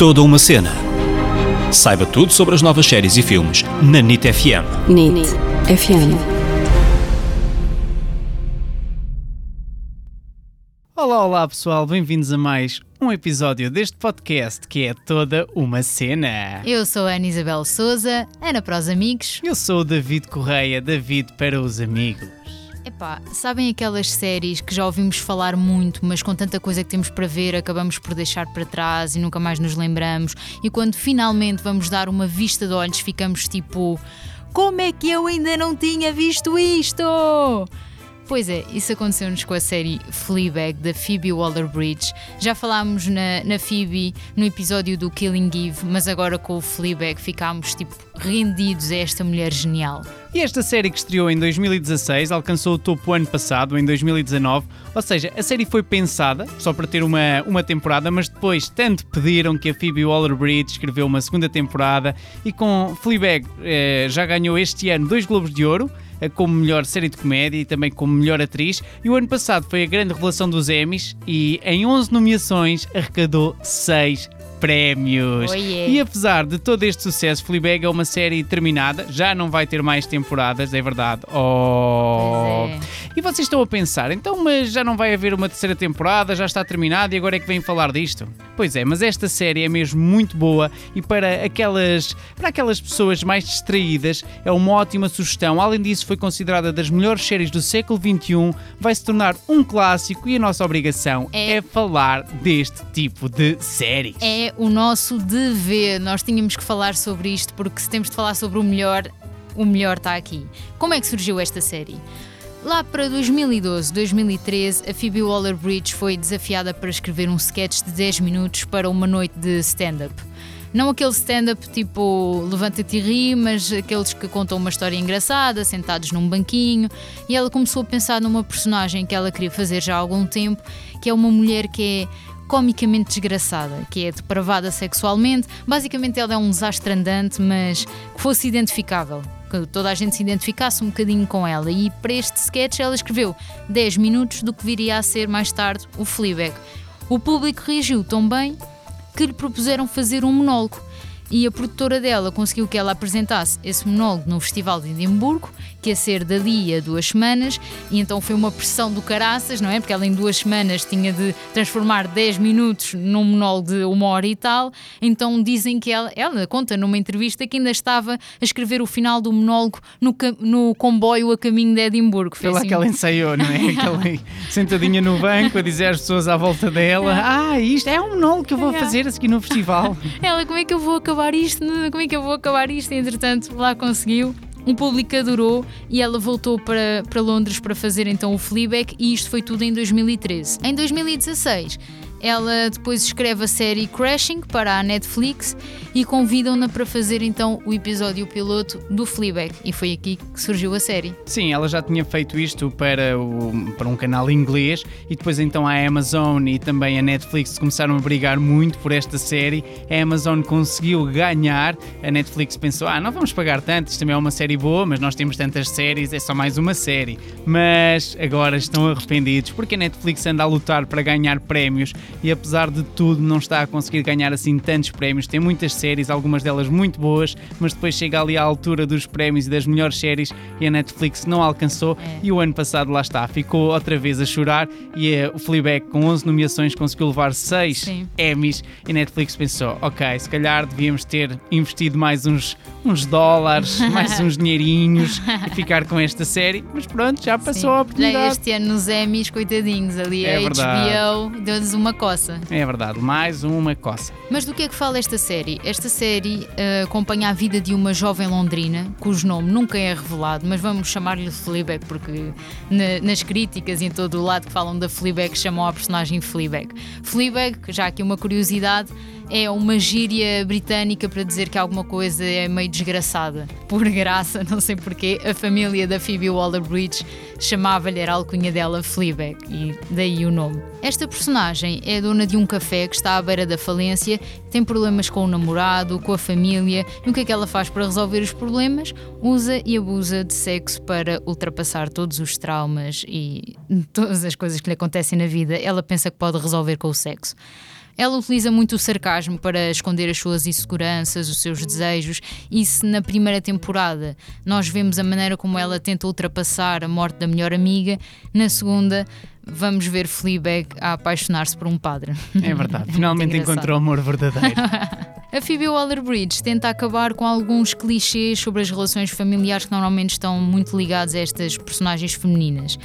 Toda uma cena. Saiba tudo sobre as novas séries e filmes na NIT FM. NIT FM. Olá, olá pessoal, bem-vindos a mais um episódio deste podcast que é toda uma cena. Eu sou a Ana Isabel Souza, Ana para os amigos. Eu sou o David Correia, David para os amigos. Epá, sabem aquelas séries que já ouvimos falar muito, mas com tanta coisa que temos para ver, acabamos por deixar para trás e nunca mais nos lembramos. E quando finalmente vamos dar uma vista de olhos, ficamos tipo: Como é que eu ainda não tinha visto isto? Pois é, isso aconteceu-nos com a série Fleabag da Phoebe Waller-Bridge. Já falámos na, na Phoebe no episódio do Killing Eve, mas agora com o Fleabag ficámos tipo rendidos a esta mulher genial. E esta série que estreou em 2016 alcançou o topo ano passado, em 2019. Ou seja, a série foi pensada só para ter uma, uma temporada, mas depois tanto pediram que a Phoebe Waller-Bridge escreveu uma segunda temporada e com Fleabag eh, já ganhou este ano dois Globos de Ouro como melhor série de comédia e também como melhor atriz. E o ano passado foi a grande revelação dos Emmys e em 11 nomeações arrecadou 6 prémios. Oh, yeah. E apesar de todo este sucesso, Fleabag é uma série terminada, já não vai ter mais temporadas, é verdade. Oh. É. E vocês estão a pensar, então, mas já não vai haver uma terceira temporada, já está terminada e agora é que vem falar disto? Pois é, mas esta série é mesmo muito boa e para aquelas, para aquelas pessoas mais distraídas é uma ótima sugestão. Além disso, foi considerada das melhores séries do século XXI, vai se tornar um clássico e a nossa obrigação é, É. falar deste tipo de séries. É o nosso dever. Nós tínhamos que falar sobre isto porque se temos de falar sobre o melhor, o melhor está aqui. Como é que surgiu esta série? Lá para 2012, 2013, a Phoebe Waller-Bridge foi desafiada para escrever um sketch de 10 minutos para uma noite de stand-up. Não aquele stand-up tipo levanta-te e ri, mas aqueles que contam uma história engraçada, sentados num banquinho. E ela começou a pensar numa personagem que ela queria fazer já há algum tempo, que é uma mulher que é comicamente desgraçada, que é depravada sexualmente. Basicamente, ela é um desastre andante, mas que fosse identificável. Que toda a gente se identificasse um bocadinho com ela. E para este sketch, ela escreveu 10 minutos do que viria a ser mais tarde o Fleabag. O público reagiu tão bem que lhe propuseram fazer um monólogo. E a produtora dela conseguiu que ela apresentasse esse monólogo no Festival de Edimburgo, que ia ser dali a duas semanas, e então foi uma pressão do caraças, não é? Porque ela em duas semanas tinha de transformar 10 minutos num monólogo de uma hora e tal. Então dizem que ela, ela conta numa entrevista que ainda estava a escrever o final do monólogo no, no comboio a caminho de Edimburgo. Foi Foi lá assim que ela ensaiou, não é? Aquela sentadinha no banco a dizer às pessoas à volta dela: Ah, isto é um monólogo que eu vou É. fazer aqui no festival. Ela, como é que eu vou acabar isto? Como é que eu vou acabar isto? E, entretanto, lá conseguiu. O público adorou e ela voltou para, para Londres para fazer então o Fleabag e isto foi tudo em 2013. Em 2016, ela depois escreve a série Crashing para a Netflix e convidam-na para fazer então o episódio piloto do Fleabag e foi aqui que surgiu a série. Sim, ela já tinha feito isto para, o, para um canal inglês e depois então a Amazon e também a Netflix começaram a brigar muito por esta série. A Amazon conseguiu ganhar, a Netflix pensou: ah, não vamos pagar tanto, isto também é uma série boa, mas nós temos tantas séries, é só mais uma série. Mas agora estão arrependidos porque a Netflix anda a lutar para ganhar prémios e apesar de tudo não está a conseguir ganhar assim tantos prémios. Tem muitas séries, algumas delas muito boas, mas depois chega ali à altura dos prémios e das melhores séries e a Netflix não alcançou. É. E o ano passado, lá está, ficou outra vez a chorar e eh, o Fleabag com 11 nomeações conseguiu levar 6 Sim. Emmys e a Netflix pensou, ok, se calhar devíamos ter investido mais uns, uns dólares, mais uns dinheirinhos e ficar com esta série, mas pronto, já passou Sim. a Já oportunidade. este ano nos Emmys, coitadinhos, ali É a verdade. HBO deu-lhes uma coça. É verdade, mais uma coça. Mas do que é que fala esta série? Esta série eh, acompanha a vida de uma jovem londrina, cujo nome nunca é revelado, mas vamos chamar-lhe Fleabag, porque na- nas críticas e em todo o lado que falam da Fleabag, chamam a personagem Fleabag. Fleabag, já aqui uma curiosidade, é uma gíria britânica para dizer que alguma coisa é meio desgraçada. Por graça, não sei porquê, a família da Phoebe Waller-Bridge chamava-lhe, a alcunha dela, Fleabag, e daí o nome. Esta personagem é dona de um café que está à beira da falência, tem problemas com o namorado, com a família, e o que é que ela faz para resolver os problemas? Usa e abusa de sexo para ultrapassar todos os traumas e todas as coisas que lhe acontecem na vida. Ela pensa que pode resolver com o sexo. Ela utiliza muito o sarcasmo para esconder as suas inseguranças, os seus desejos, e se na primeira temporada nós vemos a maneira como ela tenta ultrapassar a morte da melhor amiga, na segunda vamos ver Fleabag a apaixonar-se por um padre. É verdade, finalmente encontrou o amor verdadeiro. A Phoebe Waller-Bridge tenta acabar com alguns clichês sobre as relações familiares que normalmente estão muito ligados a estas personagens femininas.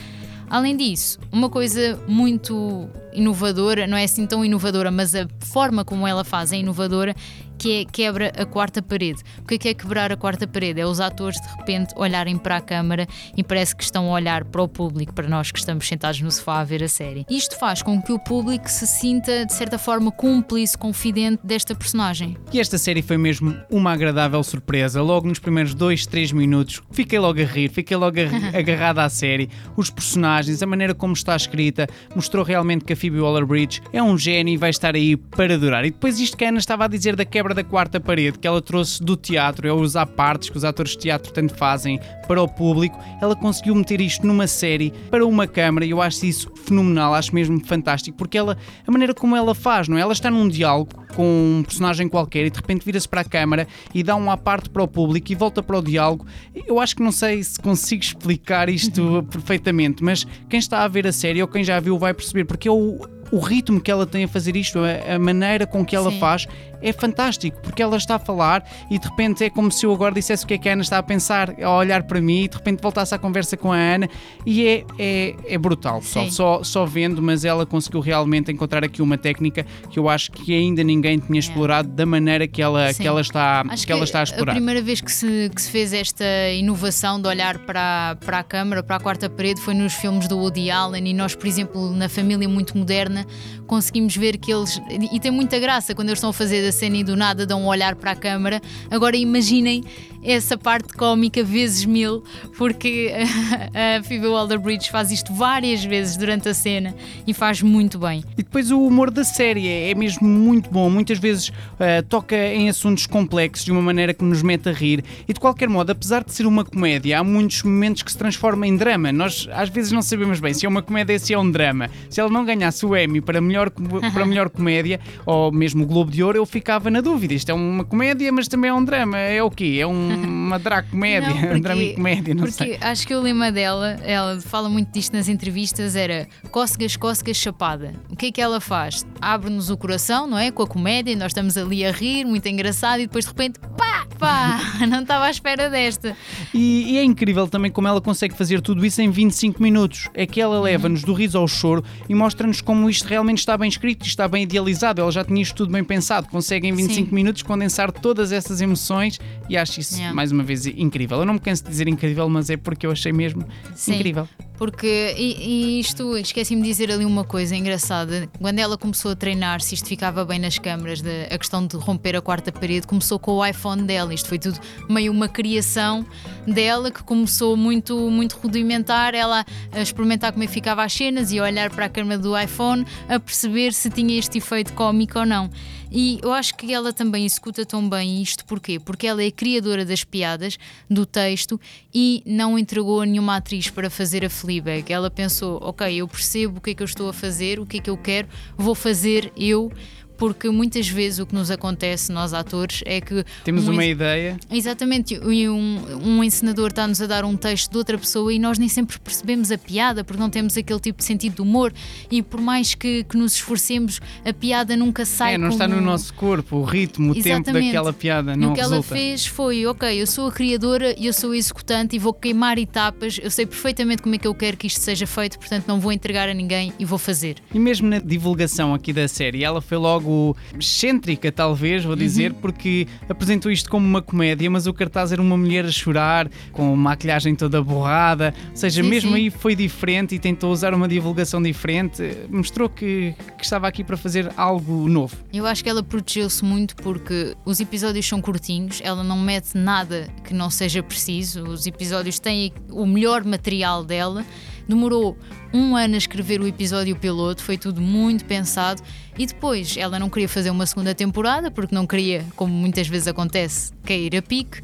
Além disso, uma coisa muito inovadora, não é assim tão inovadora, mas a forma como ela faz é inovadora, que é quebra a quarta parede. O que é, que é quebrar a quarta parede? É os atores de repente olharem para a câmara e parece que estão a olhar para o público, para nós que estamos sentados no sofá a ver a série. Isto faz com que o público se sinta de certa forma cúmplice, confidente desta personagem. E esta série foi mesmo uma agradável surpresa. Logo nos primeiros dois, três minutos, fiquei logo a rir, fiquei logo agarrada à série. Os personagens, a maneira como está escrita, mostrou realmente que a Phoebe Waller-Bridge é um gênio e vai estar aí para durar. E depois isto que a Ana estava a dizer da quebra da quarta parede que ela trouxe do teatro, é usar partes que os atores de teatro tanto fazem para o público, ela conseguiu meter isto numa série para uma câmara e eu acho isso fenomenal, acho mesmo fantástico, porque ela, a maneira como ela faz, não é? Ela está num diálogo com um personagem qualquer e de repente vira-se para a câmara e dá um à parte para o público e volta para o diálogo. Eu acho que não sei se consigo explicar isto perfeitamente, mas quem está a ver a série ou quem já viu vai perceber, porque é o, ritmo que ela tem a fazer isto, a, a maneira com que ela Sim. faz, é fantástico, porque ela está a falar e de repente é como se eu agora dissesse o que é que a Ana está a pensar, a olhar para mim e de repente voltasse à conversa com a Ana e é, é, é brutal, pessoal. Só, só vendo, mas ela conseguiu realmente encontrar aqui uma técnica que eu acho que ainda ninguém tinha explorado da maneira que ela, que ela, está, acho que, ela está a explorar. A primeira vez que se, que se fez esta inovação de olhar para, para a câmara, para a quarta parede, foi nos filmes do Woody Allen e nós, por exemplo, na família muito moderna, conseguimos ver que eles. E tem muita graça quando eles estão a fazer cena e do nada dão um olhar para a câmara. Agora imaginem essa parte cómica vezes mil, porque a Phoebe Waller-Bridge faz isto várias vezes durante a cena e faz muito bem. E depois o humor da série é mesmo muito bom, muitas vezes uh, toca em assuntos complexos de uma maneira que nos mete a rir e de qualquer modo, apesar de ser uma comédia, há muitos momentos que se transforma em drama. Nós às vezes não sabemos bem se é uma comédia se é um drama. Se ela não ganhasse o Emmy para melhor, para melhor comédia ou mesmo o Globo de Ouro, eu ficava na dúvida. Isto é uma comédia, mas também é um drama. É o quê? É um uma dracomédia, não, porque, dramicomédia, não porque sei. acho que o lema dela, ela fala muito disto nas entrevistas, era cócegas, cócegas, chapada. O que é que ela faz? Abre-nos o coração, não é? Com a comédia, nós estamos ali a rir, muito engraçado, e depois de repente, pá, pá, não estava à espera desta. E, e, é incrível também como ela consegue fazer tudo isso em 25 minutos. É que ela leva-nos do riso ao choro e mostra-nos como isto realmente está bem escrito, está bem idealizado. Ela já tinha isto tudo bem pensado. Consegue em 25 Sim. minutos condensar todas essas emoções e acho isso yeah. mais uma vez incrível. Eu não me canso de dizer incrível, mas é porque eu achei mesmo Sim, incrível. Porque, e, e isto, esqueci-me de dizer ali uma coisa engraçada. Quando ela começou a treinar se isto ficava bem nas câmaras, de, a questão de romper a quarta parede, começou com o iPhone dela. Isto foi tudo meio uma criação dela que começou muito, muito rudimentar. Ela a experimentar como é que ficava as cenas e a olhar para a câmera do iPhone a perceber se tinha este efeito cómico ou não. E eu acho que ela também executa tão bem isto, porquê? Porque ela é criadora das piadas, do texto e não entregou nenhuma atriz para fazer a Fleabag. Ela pensou, ok, eu percebo o que é que eu estou a fazer, o que é que eu quero, vou fazer eu porque muitas vezes o que nos acontece, nós atores, é que. Temos um uma ideia. Exatamente, e um, um encenador está-nos a dar um texto de outra pessoa e nós nem sempre percebemos a piada, porque não temos aquele tipo de sentido de humor, e por mais que, que nos esforcemos, a piada nunca sai. É, não como... está no nosso corpo, o ritmo, o Exatamente. tempo daquela piada. Não o que resulta. ela fez foi: ok, eu sou a criadora e eu sou a executante e vou queimar etapas, eu sei perfeitamente como é que eu quero que isto seja feito, portanto não vou entregar a ninguém e vou fazer. E mesmo na divulgação aqui da série, ela foi logo algo excêntrica, talvez, vou dizer, uhum. porque apresentou isto como uma comédia, mas o cartaz era uma mulher a chorar, com maquilhagem toda borrada, ou seja, sim, mesmo sim. aí foi diferente e tentou usar uma divulgação diferente, mostrou que, que estava aqui para fazer algo novo. Eu acho que ela protegeu-se muito porque os episódios são curtinhos, ela não mete nada que não seja preciso, os episódios têm o melhor material dela. Demorou um ano a escrever o episódio piloto, foi tudo muito pensado. E depois ela não queria fazer uma segunda temporada, porque não queria, como muitas vezes acontece, cair a pique.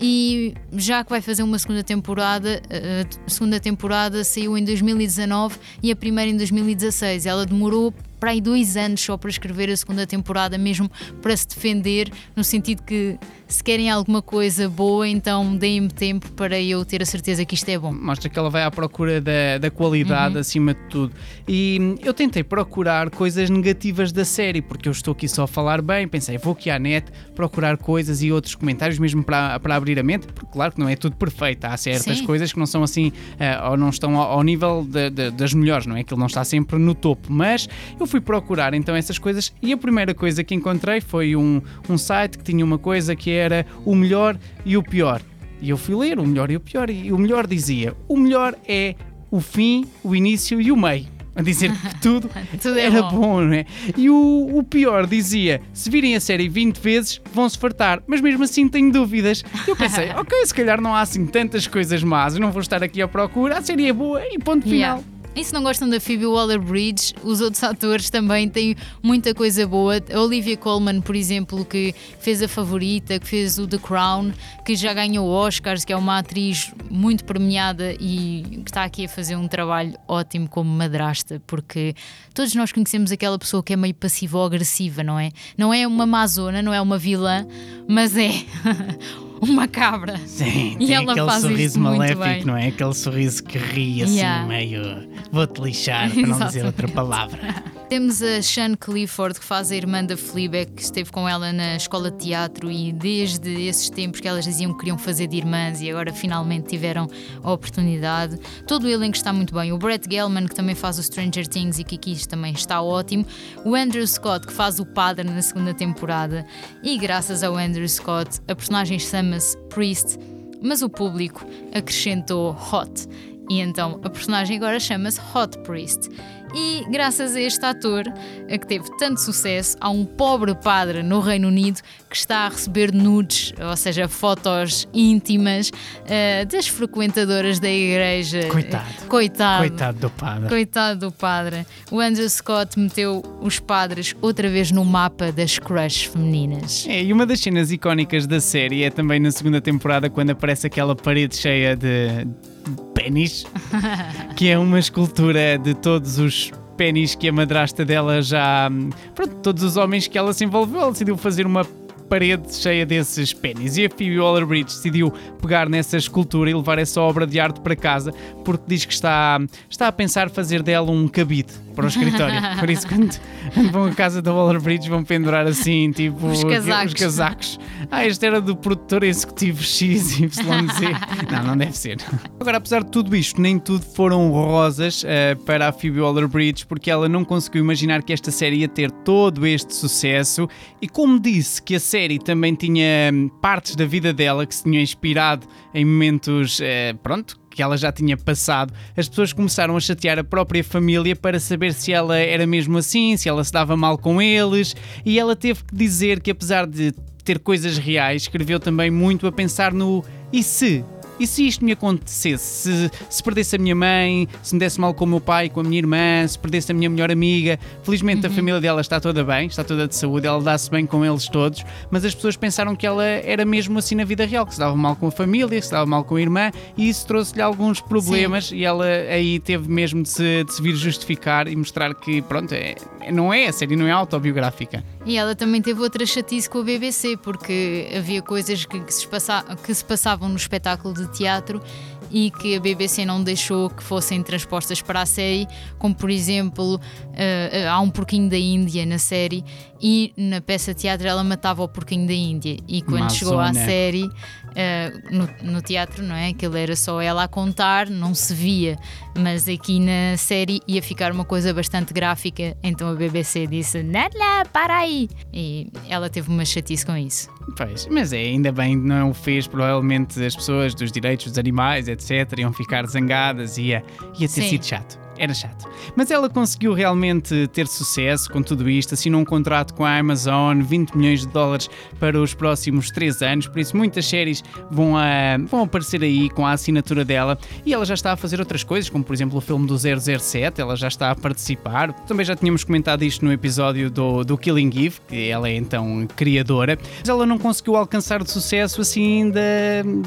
E já que vai fazer uma segunda temporada, a segunda temporada saiu em 2019 e a primeira em 2016. Ela demorou para aí dois anos só para escrever a segunda temporada, mesmo para se defender, no sentido que se querem alguma coisa boa, então deem-me tempo para eu ter a certeza que isto é bom. Mostra que ela vai à procura da, da qualidade uhum. acima de tudo. E hum, eu tentei procurar coisas negativas da série, porque eu estou aqui só a falar bem, pensei, vou aqui à net procurar coisas e outros comentários mesmo para, para abrir a mente, porque claro que não é tudo perfeito, há certas Sim. coisas que não são assim, uh, ou não estão ao, ao nível de, de, das melhores, não é? Aquilo não está sempre no topo, mas eu fui procurar então essas coisas e a primeira coisa que encontrei foi um, um site que tinha uma coisa que era o melhor e o pior. E eu fui ler o melhor e o pior, e o melhor dizia: o melhor é o fim, o início e o meio a dizer que tudo, tudo é era bom. bom, não é? E o, o pior dizia: se virem a série 20 vezes, vão-se fartar, mas mesmo assim tenho dúvidas. Eu pensei, ok, se calhar não há assim tantas coisas más, eu não vou estar aqui à procura, a série é boa e ponto final. Yeah. E se não gostam da Phoebe Waller-Bridge, os outros atores também têm muita coisa boa. A Olivia Colman, por exemplo, que fez a favorita, que fez o The Crown, que já ganhou Oscars, que é uma atriz muito premiada e que está aqui a fazer um trabalho ótimo como madrasta, porque todos nós conhecemos aquela pessoa que é meio passiva ou agressiva, não é? Não é uma mazona, não é uma vilã, mas é uma cabra. Sim, e tem ela aquele faz sorriso maléfico, não é? Aquele sorriso que ri assim yeah. meio vou-te lixar, para não dizer outra palavra. Temos a Sean Clifford, que faz a irmã da Fleabag, que esteve com ela na escola de teatro e desde esses tempos que elas diziam que queriam fazer de irmãs e agora finalmente tiveram a oportunidade. Todo o elenco está muito bem. O Brett Gelman, que também faz o Stranger Things e que aqui também está ótimo. O Andrew Scott, que faz o padre na segunda temporada. E graças ao Andrew Scott, a personagem chama-se Priest, mas o público acrescentou Hot. E então a personagem agora chama-se Hot Priest. E graças a este ator, a que teve tanto sucesso, há um pobre padre no Reino Unido que está a receber nudes, ou seja, fotos íntimas uh, das frequentadoras da igreja. Coitado. Coitado. Coitado do padre. Coitado do padre. O Andrew Scott meteu os padres outra vez no mapa das crushes femininas. É, e uma das cenas icónicas da série é também na segunda temporada quando aparece aquela parede cheia de pênis, que é uma escultura de todos os pênis que a madrasta dela já. Pronto, todos os homens que ela se envolveu, ela decidiu fazer uma parede cheia desses pênis. E a Phoebe Waller-Bridge decidiu pegar nessa escultura e levar essa obra de arte para casa, porque diz que está, está a pensar fazer dela um cabide para o escritório. Por isso, quando, quando vão à casa da Waller-Bridge, vão pendurar assim, tipo, os casacos. os casacos. Ah, este era do produtor executivo XYZ. não, não deve ser. Agora, apesar de tudo isto, nem tudo foram rosas uh, para a Phoebe Waller-Bridge, porque ela não conseguiu imaginar que esta série ia ter todo este sucesso. E como disse que a série também tinha hum, partes da vida dela que se tinham inspirado em momentos, uh, pronto, que ela já tinha passado, as pessoas começaram a chatear a própria família para saber se ela era mesmo assim, se ela se dava mal com eles, e ela teve que dizer que apesar de ter coisas reais, escreveu também muito a pensar no e se? E se isto me acontecesse? Se, se perdesse a minha mãe, se me desse mal com o meu pai, com a minha irmã, se perdesse a minha melhor amiga. Felizmente uhum. a família dela está toda bem, está toda de saúde, ela dá-se bem com eles todos, mas as pessoas pensaram que ela era mesmo assim na vida real, que se dava mal com a família, que se dava mal com a irmã, e isso trouxe-lhe alguns problemas Sim. e ela aí teve mesmo de se, de se vir justificar e mostrar que, pronto, é, não é, a série não é autobiográfica. E ela também teve outra chatice com a BBC, porque havia coisas que, que, se, passa, que se passavam no espetáculo de teatro e que a BBC não deixou que fossem transpostas para a série, como por exemplo, uh, há um porquinho da Índia na série e na peça de teatro ela matava o porquinho da Índia. E quando chegou à série, uh, no, no, teatro, não é? Aquilo era só ela a contar, não se via, mas aqui na série ia ficar uma coisa bastante gráfica, então a BBC disse: Nada, para aí! E ela teve uma chatice com isso. Pois, mas é, ainda bem não o fez, provavelmente as pessoas dos direitos dos animais, etc., iam ficar zangadas e ia, ia ter Sim. sido chato era chato. Mas ela conseguiu realmente ter sucesso com tudo isto, assinou um contrato com a Amazon, 20 milhões de dólares para os próximos 3 anos, por isso muitas séries vão, a, vão aparecer aí com a assinatura dela e ela já está a fazer outras coisas, como por exemplo o filme do 007, ela já está a participar. Também já tínhamos comentado isto no episódio do, do Killing Eve, que ela é então criadora, mas ela não conseguiu alcançar o sucesso assim da,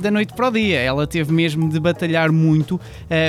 da noite para o dia. Ela teve mesmo de batalhar muito uh,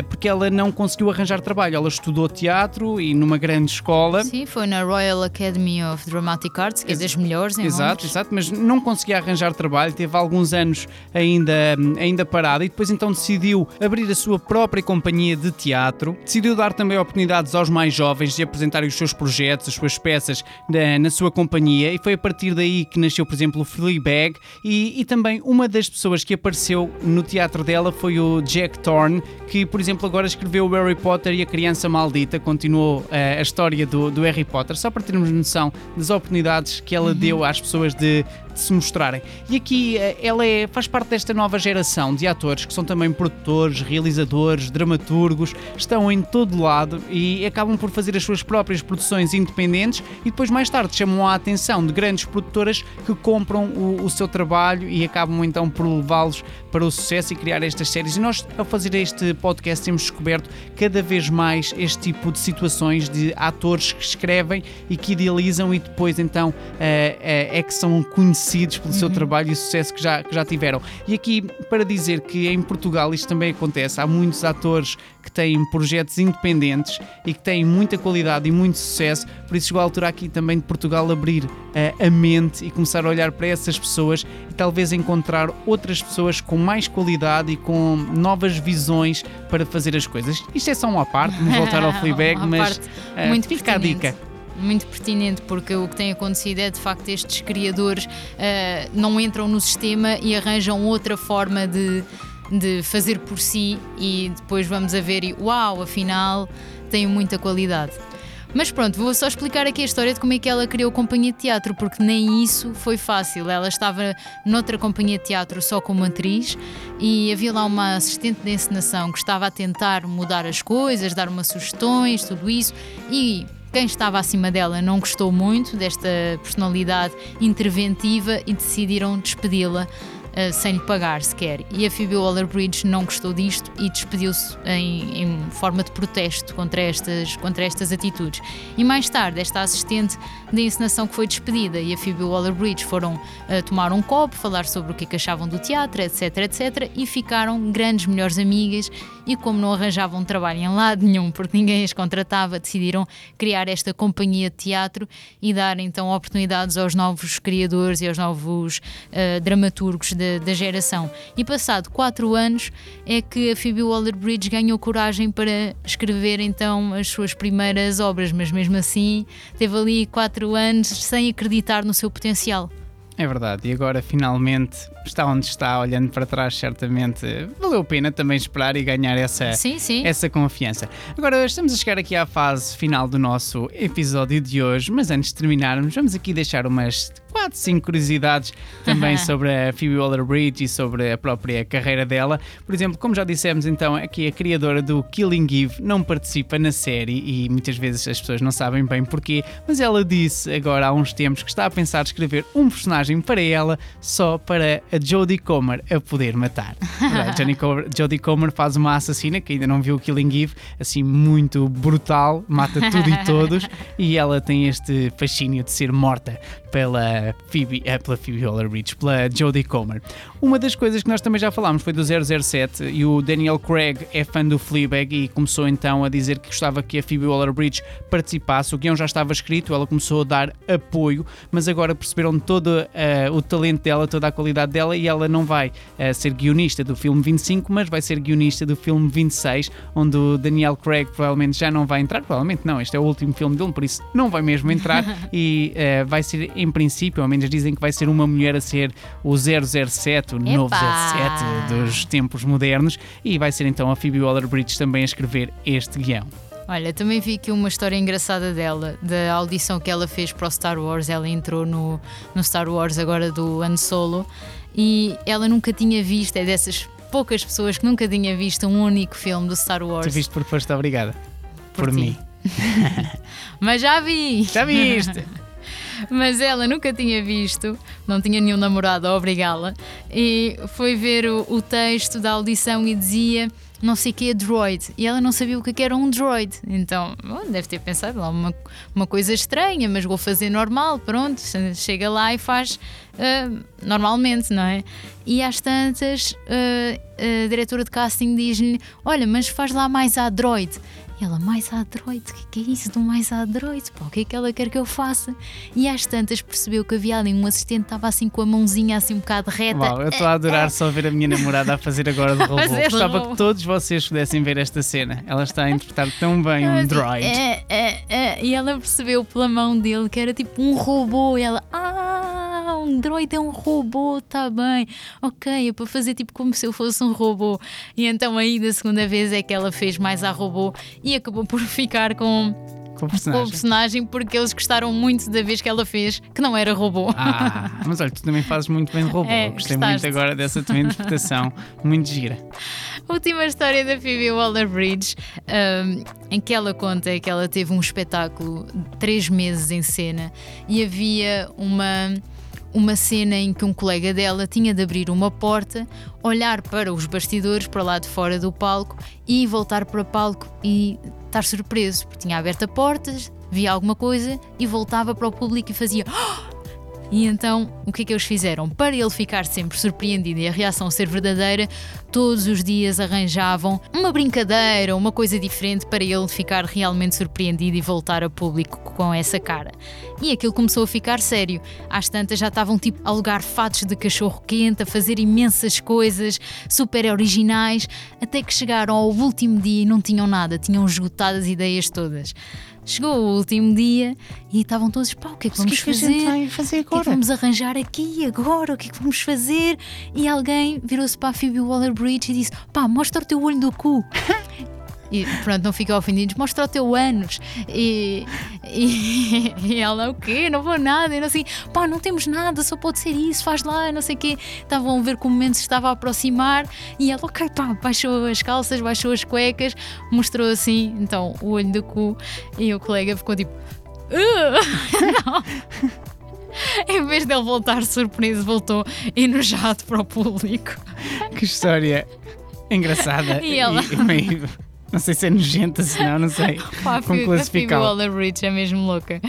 porque ela não conseguiu arranjar trabalho trabalho. Ela estudou teatro e numa grande escola. Sim, foi na Royal Academy of Dramatic Arts, que é das melhores em Exato, Londres. exato, mas não conseguia arranjar trabalho, teve alguns anos ainda, ainda parada e depois então decidiu abrir a sua própria companhia de teatro. Decidiu dar também oportunidades aos mais jovens de apresentarem os seus projetos, as suas peças na, na sua companhia e foi a partir daí que nasceu, por exemplo, o Fleabag e, e também uma das pessoas que apareceu no teatro dela foi o Jack Thorne, que, por exemplo, agora escreveu o Harry Potter e a Criança Maldita, continuou uh, a história do, do Harry Potter, só para termos noção das oportunidades que ela deu às pessoas de, de se mostrarem. E aqui uh, ela é, faz parte desta nova geração de atores que são também produtores, realizadores, dramaturgos, estão em todo lado e acabam por fazer as suas próprias produções independentes e depois mais tarde chamam a atenção de grandes produtoras que compram o, o seu trabalho e acabam então por levá-los para o sucesso e criar estas séries. E nós, ao fazer este podcast, temos descoberto cada vez mais este tipo de situações de atores que escrevem e que idealizam e depois então é, é, é que são conhecidos pelo seu trabalho e o sucesso que já, que já tiveram. E aqui para dizer que em Portugal isto também acontece, há muitos atores que têm projetos independentes e que têm muita qualidade e muito sucesso, por isso chegou a altura aqui também de Portugal abrir uh, a mente e começar a olhar para essas pessoas e talvez encontrar outras pessoas com mais qualidade e com novas visões para fazer as coisas. Isto é só uma parte, vamos voltar ao Fleabag, mas uh, muito fica a dica muito pertinente, porque o que tem acontecido é de facto estes criadores uh, não entram no sistema e arranjam outra forma de, de fazer por si e depois vamos a ver e uau, afinal tem muita qualidade. Mas pronto, vou só explicar aqui a história de como é que ela criou a companhia de teatro, porque nem isso foi fácil. Ela estava noutra companhia de teatro só como atriz e havia lá uma assistente de encenação que estava a tentar mudar as coisas, dar umas sugestões, tudo isso, e quem estava acima dela não gostou muito desta personalidade interventiva e decidiram despedi-la uh, sem lhe pagar sequer. E a Phoebe Waller-Bridge não gostou disto e despediu-se em, em, forma de protesto contra estas, contra estas atitudes. E mais tarde, esta assistente de encenação que foi despedida e a Phoebe Waller-Bridge foram uh, tomar um copo, falar sobre o que, é que achavam do teatro, etc, etc, e ficaram grandes melhores amigas e como não arranjavam trabalho em lado nenhum, porque ninguém as contratava, decidiram criar esta companhia de teatro e dar então oportunidades aos novos criadores e aos novos uh, dramaturgos da geração. E passado quatro anos é que a Phoebe Waller-Bridge ganhou coragem para escrever então as suas primeiras obras, mas mesmo assim teve ali quatro anos sem acreditar no seu potencial. É verdade, e agora finalmente está onde está, olhando para trás, certamente valeu a pena também esperar e ganhar essa, sim, sim. essa confiança. Agora estamos a chegar aqui à fase final do nosso episódio de hoje, mas antes de terminarmos, vamos aqui deixar umas 4, 5 curiosidades também sobre a Phoebe Waller-Bridge e sobre a própria carreira dela. Por exemplo, como já dissemos então, aqui a criadora do Killing Eve não participa na série e muitas vezes as pessoas não sabem bem porquê, mas ela disse agora há uns tempos que está a pensar escrever um personagem para ela só para a Jodie Comer a poder matar. Jodie Comer faz uma assassina que ainda não viu o Killing Eve, assim muito brutal, mata tudo e todos e ela tem este fascínio de ser morta pela Phoebe, é, pela Phoebe Waller-Bridge, pela Jodie Comer. Uma das coisas que nós também já falámos foi do 007 e o Daniel Craig é fã do Fleabag e começou então a dizer que gostava que a Phoebe Waller-Bridge participasse. O guião já estava escrito, ela começou a dar apoio, mas agora perceberam todo uh, o talento dela, toda a qualidade dela e ela não vai uh, ser guionista do filme 25, mas vai ser guionista do filme 26, onde o Daniel Craig provavelmente já não vai entrar, provavelmente não, este é o último filme dele, por isso não vai mesmo entrar e uh, vai ser em princípio, ao menos dizem que vai ser uma mulher a ser o 007, o Epa. novo 07 dos tempos modernos, e vai ser então a Phoebe Waller-Bridge também a escrever este guião. Olha, também vi aqui uma história engraçada dela, da audição que ela fez para o Star Wars. Ela entrou no, no Star Wars agora do Han Solo e ela nunca tinha visto, é dessas poucas pessoas que nunca tinha visto um único filme do Star Wars. Tu viste porque foste obrigada. Por, por mim. Mas já vi! Já viste! mas ela nunca tinha visto, não tinha nenhum namorado a obrigá-la, e foi ver o, o texto da audição e dizia não sei o que é droid. E ela não sabia o que era um droid. Então, bom, deve ter pensado lá uma, uma coisa estranha, mas vou fazer normal, pronto. Chega lá e faz uh, normalmente, não é? E às tantas, uh, a diretora de casting diz-lhe: Olha, mas faz lá mais a droid. E ela, mais Android, o que, que é isso do mais Android? Pá, o que é que ela quer que eu faça? E às tantas percebeu que havia ali um assistente, estava assim com a mãozinha assim um bocado reta. Uau, eu estou a adorar só ver a minha namorada a fazer agora de robô. Gostava que todos vocês pudessem ver esta cena. Ela está a interpretar tão bem um droid. É, é, é. E ela percebeu pela mão dele que era tipo um robô. E ela, ah, um droid é um robô, tá bem. Ok, é para fazer tipo como se eu fosse um robô. E então aí da segunda vez é que ela fez mais a robô e acabou por ficar com, Com o com o personagem. personagem porque eeles gostaram muito da vez que ela fez, que não era robô. Ah, mas olha, tu também fazes muito bem robô. É, Gostei gostaste. muito agora dessa tua interpretação. Muito gira. Última história da Phoebe Waller-Bridge, um, em que ela conta que ela teve um espetáculo de três meses em cena e havia uma uma cena em que um colega dela tinha de abrir uma porta, olhar para os bastidores, para lá de fora do palco e voltar para o palco e estar surpreso, porque tinha aberto a porta, via alguma coisa e voltava para o público e fazia "Ah!" E então, o que é que eles fizeram? Para ele ficar sempre surpreendido e a reação ser verdadeira, todos os dias arranjavam uma brincadeira, uma coisa diferente para ele ficar realmente surpreendido e voltar a público com essa cara. E aquilo começou a ficar sério. Às tantas já estavam tipo a alugar fatos de cachorro quente, a fazer imensas coisas super originais, até que chegaram ao último dia e não tinham nada, tinham esgotado as ideias todas. Chegou o último dia e estavam todos, pá, o que é que vamos fazer? fazer O que é que vamos arranjar aqui agora? O que é que vamos fazer? E alguém virou-se para a Phoebe Waller-Bridge e disse: pá, mostra o teu olho do cu. E pronto, não fica ofendidos, mostra o teu ânus. E, e, e ela, o quê? Não vou nada. E não sei, pá, não temos nada, só pode ser isso, faz lá, não sei o quê. Estavam a ver que o momento se estava a aproximar e ela, ok, pá, baixou as calças, baixou as cuecas, mostrou assim, então, o olho do cu. E o colega ficou tipo, "Uh, não. Em vez dele voltar surpreso, voltou enojado para o público. Que história engraçada. E ela? meio- não sei se é nojenta, se não, não sei. Pá, Como Phoebe- a. Waller-Bridge é mesmo louca.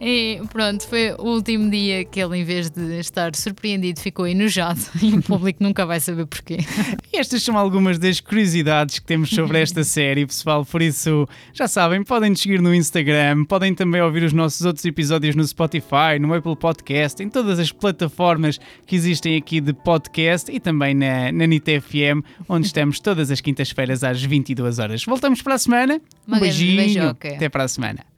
E pronto, foi o último dia que ele, em vez de estar surpreendido, ficou enojado. E o público nunca vai saber porquê. E estas são algumas das curiosidades que temos sobre esta série, pessoal. Por isso, já sabem, podem nos seguir no Instagram, podem também ouvir os nossos outros episódios no Spotify, no Apple Podcast, em todas as plataformas que existem aqui de podcast e também na, na NIT FM, onde estamos todas as quintas-feiras às 22 horas. Voltamos para a semana. Um grande beijinho. beijoca. Até para a semana.